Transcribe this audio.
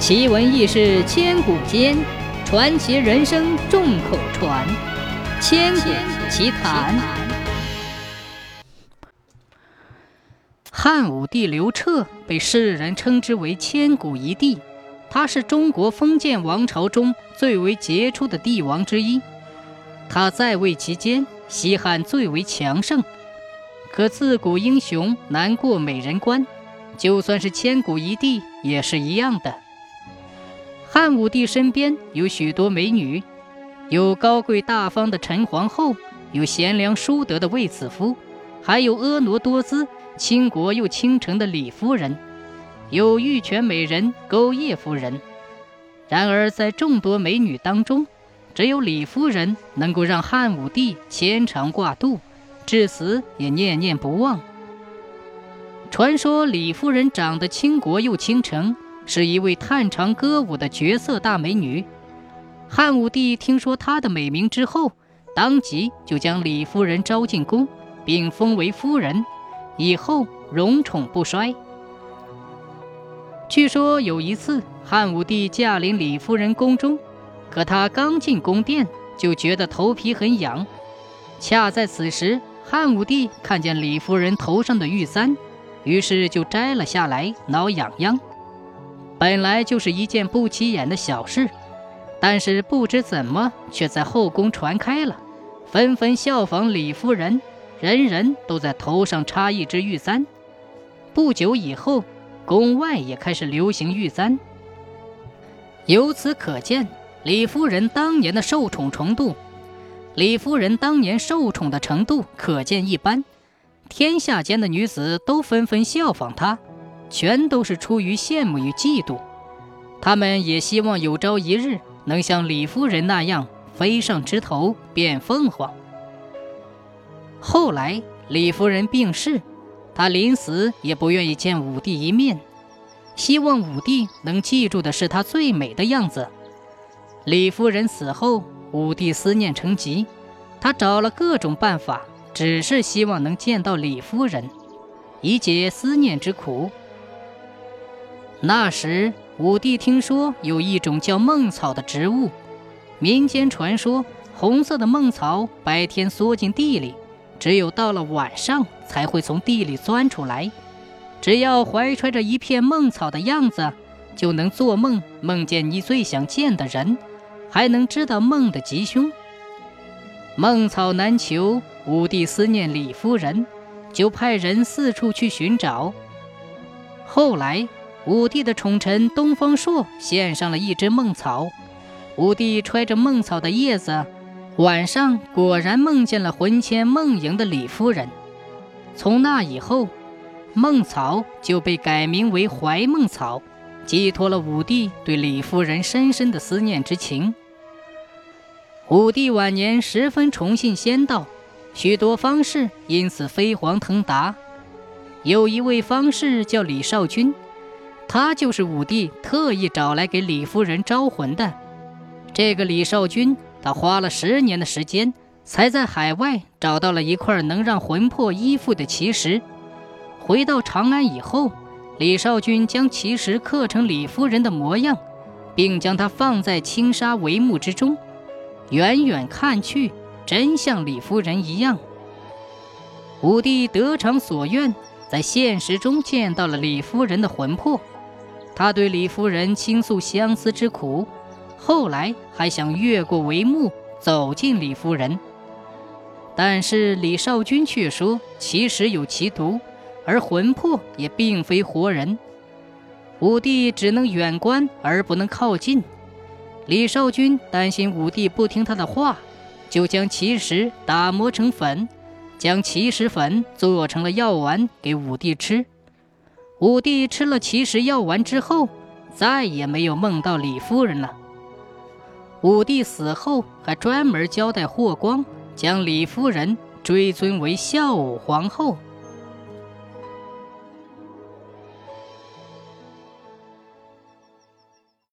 奇闻异事千古间，传奇人生众口传。千古奇谈。汉武帝刘彻被世人称之为千古一帝，他是中国封建王朝中最为杰出的帝王之一。他在位期间，西汉最为强盛。可自古英雄难过美人关，就算是千古一帝也是一样的。汉武帝身边有许多美女，有高贵大方的陈皇后，有贤良淑德的卫子夫，还有婀娜多姿、倾国又倾城的李夫人，有玉泉美人钩叶夫人。然而，在众多美女当中，只有李夫人能够让汉武帝牵肠挂肚，至死也念念不忘。传说李夫人长得倾国又倾城。是一位探长歌舞的绝色大美女。汉武帝听说她的美名之后，当即就将李夫人招进宫，并封为夫人，以后荣宠不衰。据说有一次，汉武帝驾临李夫人宫中，可他刚进宫殿，就觉得头皮很痒。恰在此时，汉武帝看见李夫人头上的玉簪，于是就摘了下来，挠痒痒。本来就是一件不起眼的小事，但是不知怎么却在后宫传开了，纷纷效仿李夫人，人人都在头上插一只玉簪。不久以后，宫外也开始流行玉簪。由此可见，李夫人当年的受宠程度，李夫人当年受宠的程度可见一斑，天下间的女子都纷纷效仿她。全都是出于羡慕与嫉妒，他们也希望有朝一日能像李夫人那样飞上枝头变凤凰。后来李夫人病逝，她临死也不愿意见武帝一面，希望武帝能记住的是她最美的样子。李夫人死后，武帝思念成疾，他找了各种办法，只是希望能见到李夫人，以解思念之苦。那时，武帝听说有一种叫孟草的植物，民间传说，红色的孟草白天缩进地里，只有到了晚上才会从地里钻出来。只要怀揣着一片孟草的样子，就能做梦梦见你最想见的人，还能知道梦的吉凶。孟草难求，武帝思念李夫人，就派人四处去寻找。后来。武帝的宠臣东方朔献上了一只梦草，武帝揣着梦草的叶子，晚上果然梦见了魂牵梦萦的李夫人。从那以后，梦草就被改名为怀梦草，寄托了武帝对李夫人深深的思念之情。武帝晚年十分崇信仙道，许多方士因此飞黄腾达。有一位方士叫李少君。他就是武帝特意找来给李夫人招魂的。这个李少君，他花了十年的时间，才在海外找到了一块能让魂魄依附的奇石。回到长安以后，李少君将奇石刻成李夫人的模样，并将它放在青纱帷幕之中，远远看去，真像李夫人一样。武帝得偿所愿，在现实中见到了李夫人的魂魄。他对李夫人倾诉相思之苦，后来还想越过帷幕走进李夫人，但是李少君却说其实有其毒，而魂魄也并非活人。武帝只能远观而不能靠近。李少君担心武帝不听他的话，就将奇石打磨成粉，将奇石粉做成了药丸给武帝吃。武帝吃了奇石药丸之后，再也没有梦到李夫人了。武帝死后，还专门交代霍光，将李夫人追尊为孝武皇后。